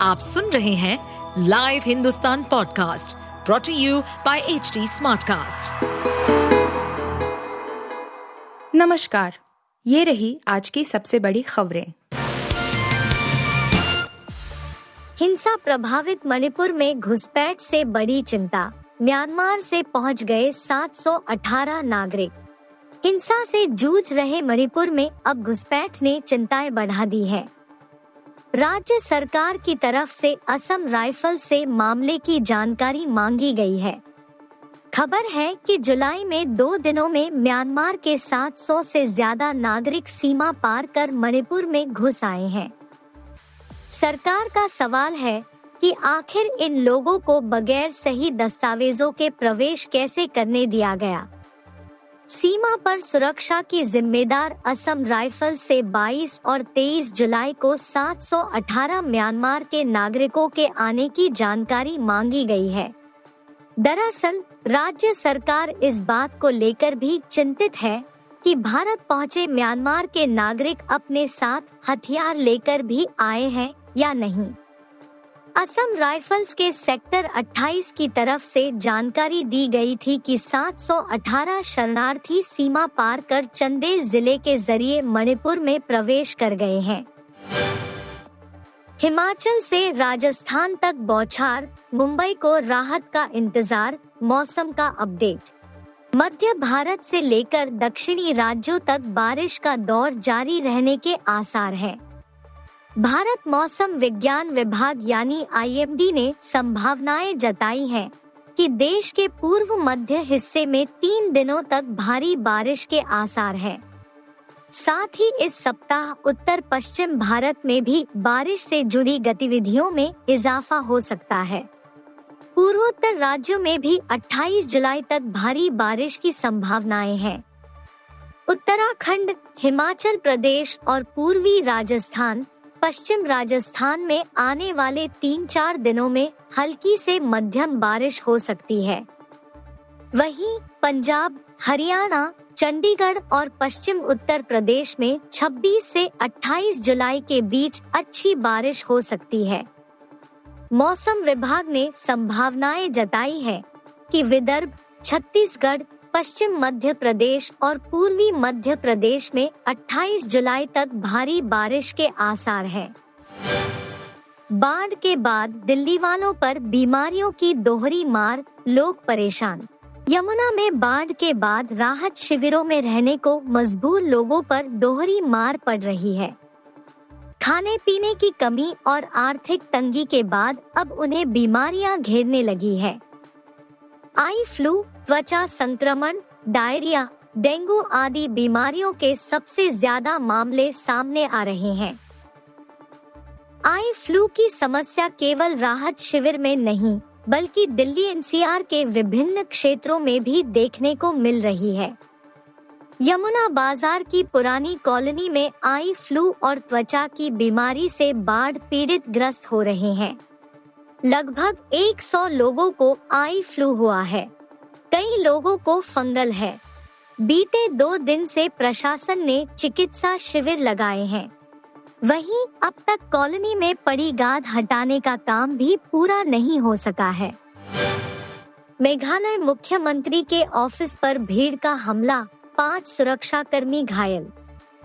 आप सुन रहे हैं live Hindustan podcast brought to you by H Smartcast. नमस्कार ये रही आज की सबसे बड़ी खबरें। हिंसा प्रभावित मणिपुर में घुसपैठ से बड़ी चिंता। म्यांमार से पहुँच गए 718 नागरिक। हिंसा से जूझ रहे मणिपुर में अब घुसपैठ ने चिंताएँ बढ़ा दी है। राज्य सरकार की तरफ़ से असम राइफल से मामले की जानकारी मांगी गई है। खबर है कि जुलाई में दो दिनों में म्यांमार के 700 से ज़्यादा नागरिक सीमा पार कर मणिपुर में घुस आए हैं। सरकार का सवाल है कि आखिर इन लोगों को बगैर सही दस्तावेजों के प्रवेश कैसे करने दिया गया? सीमा पर सुरक्षा की जिम्मेदार असम राइफल से 22 और 23 जुलाई को 718 म्यांमार के नागरिकों के आने की जानकारी मांगी गई है। दरअसल, राज्य सरकार इस बात को लेकर भी चिंतित है कि भारत पहुँचे म्यांमार के नागरिक अपने साथ हथियार लेकर भी आए हैं या नहीं। असम राइफल्स के सेक्टर 28 की तरफ़ से जानकारी दी गई थी कि 718 शरणार्थी सीमा पार कर चंदे ज़िले के ज़रिए मणिपुर में प्रवेश कर गए हैं हिमाचल से राजस्थान तक बौछार, मुंबई को राहत का इंतज़ार, मौसम का अपडेट मध्य भारत से लेकर दक्षिणी राज्यों तक बारिश का दौर जारी रहने के आसार हैं। भारत मौसम विज्ञान विभाग यानी आईएमडी ने संभावनाएँ जताई हैं कि देश के पूर्व मध्य हिस्से में तीन दिनों तक भारी बारिश के आसार हैं। साथ ही इस सप्ताह उत्तर पश्चिम भारत में भी बारिश से जुड़ी गतिविधियों में इजाफा हो सकता है पूर्वोत्तर राज्यों में भी 28 जुलाई तक भारी बारिश की संभावनाएँ हैं उत्तराखंड, हिमाचल प्रदेश और पूर्वी राजस्थान पश्चिम राजस्थान में आने वाले तीन चार दिनों में हल्की से मध्यम बारिश हो सकती है। वहीं पंजाब, हरियाणा, चंडीगढ़ और पश्चिम उत्तर प्रदेश में 26 से 28 जुलाई के बीच अच्छी बारिश हो सकती है। मौसम विभाग ने संभावनाएँ जताई है कि विदर्भ, छत्तीसगढ़ पश्चिम मध्य प्रदेश और पूर्वी मध्य प्रदेश में 28 जुलाई तक भारी बारिश के आसार हैं। बाढ़ के बाद दिल्ली वालों पर बीमारियों की दोहरी मार, लोग परेशान। यमुना में बाढ़ के बाद राहत शिविरों में रहने को मजबूर लोगों पर दोहरी मार पड़ रही है। खाने पीने की कमी और आर्थिक तंगी के बाद अब उन्हें बीमारियाँ घेरने लगी है। आई फ्लू त्वचा संक्रमण, डायरिया, डेंगू आदि बीमारियों के सबसे ज़्यादा मामले सामने आ रहे हैं। आई फ्लू की समस्या केवल राहत शिविर में नहीं, बल्कि दिल्ली एनसीआर के विभिन्न क्षेत्रों में भी देखने को मिल रही है। यमुना बाज़ार की पुरानी कॉलोनी में आई फ्लू और त्वचा की बीमारी से बाढ़ पीड़ित ग्रस्त हो रहे हैं। लगभग 100 लोगों को आई फ्लू हुआ है। कई लोगों को फंगल है। बीते दो दिन से प्रशासन ने चिकित्सा शिविर लगाए हैं। वहीं अब तक कॉलोनी में पड़ी गाद हटाने का काम भी पूरा नहीं हो सका है। मेघालय मुख्यमंत्री के ऑफ़िस पर भीड़ का हमला, पाँच सुरक्षा कर्मी घायल।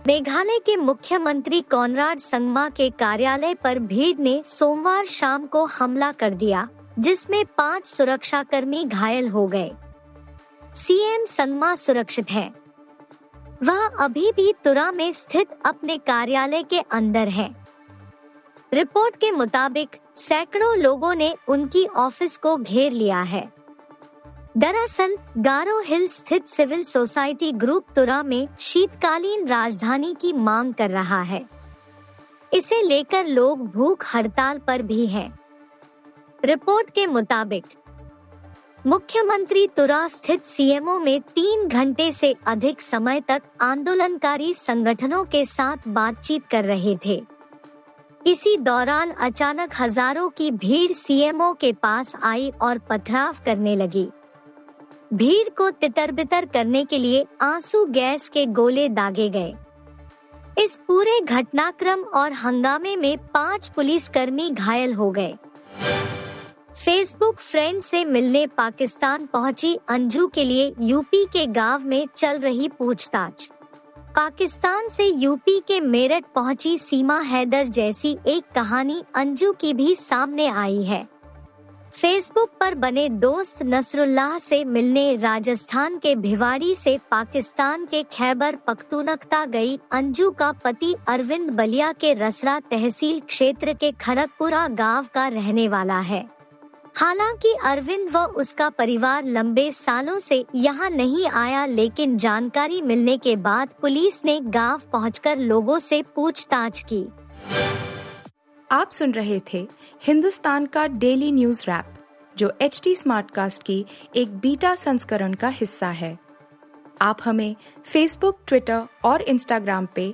मेघालय के मुख्यमंत्री कॉनराड संगमा के कार्यालय पर भीड़ ने सोमवार शाम को हमला कर दिया, जिसमें पाँच सुरक्षा कर्मी घायल हो गए। सीएम संगमा सुरक्षित है। वह अभी भी तुरा में स्थित अपने कार्यालय के अंदर है। रिपोर्ट के मुताबिक, सैकड़ों लोगों ने उनकी ऑफ़िस को घेर लिया है। दरअसल, गारो हिल स्थित सिविल सोसाइटी ग्रुप तुरा में शीतकालीन राजधानी की मांग कर रहा है। इसे लेकर लोग भूख हड़ताल पर भी हैं। रिपोर्ट के मुताबिक मुख्यमंत्री तुरा स्थित सीएमओ में तीन घंटे से अधिक समय तक आंदोलनकारी संगठनों के साथ बातचीत कर रहे थे। इसी दौरान अचानक हज़ारों की भीड़ सीएमओ के पास आई और पथराव करने लगी। भीड़ को तितर बितर करने के लिए आँसू गैस के गोले दागे गए। इस पूरे घटनाक्रम और हंगामे में पाँच पुलिसकर्मी घायल हो गए। फेसबुक फ्रेंड से मिलने पाकिस्तान पहुँची अंजू के लिए यूपी के गाँव में चल रही पूछताछ। पाकिस्तान से यूपी के मेरठ पहुँची सीमा हैदर जैसी एक कहानी अंजू की भी सामने आई है। फेसबुक पर बने दोस्त नसरुल्लाह से मिलने राजस्थान के भिवाड़ी से पाकिस्तान के खैबर पख्तूनख्ता गई अंजू का पति अरविंद बलिया के रसरा तहसील क्षेत्र के खड़गपुरा गाँव का रहने वाला है। हालाँकि अरविंद व उसका परिवार लंबे सालों से यहाँ नहीं आया, लेकिन जानकारी मिलने के बाद पुलिस ने गाँव पहुंचकर लोगों से पूछताछ की। आप सुन रहे थे हिंदुस्तान का डेली न्यूज़ रैप, जो एच टी स्मार्टकास्ट की एक बीटा संस्करण का हिस्सा है। आप हमें फेसबुक ट्विटर और इंस्टाग्राम पे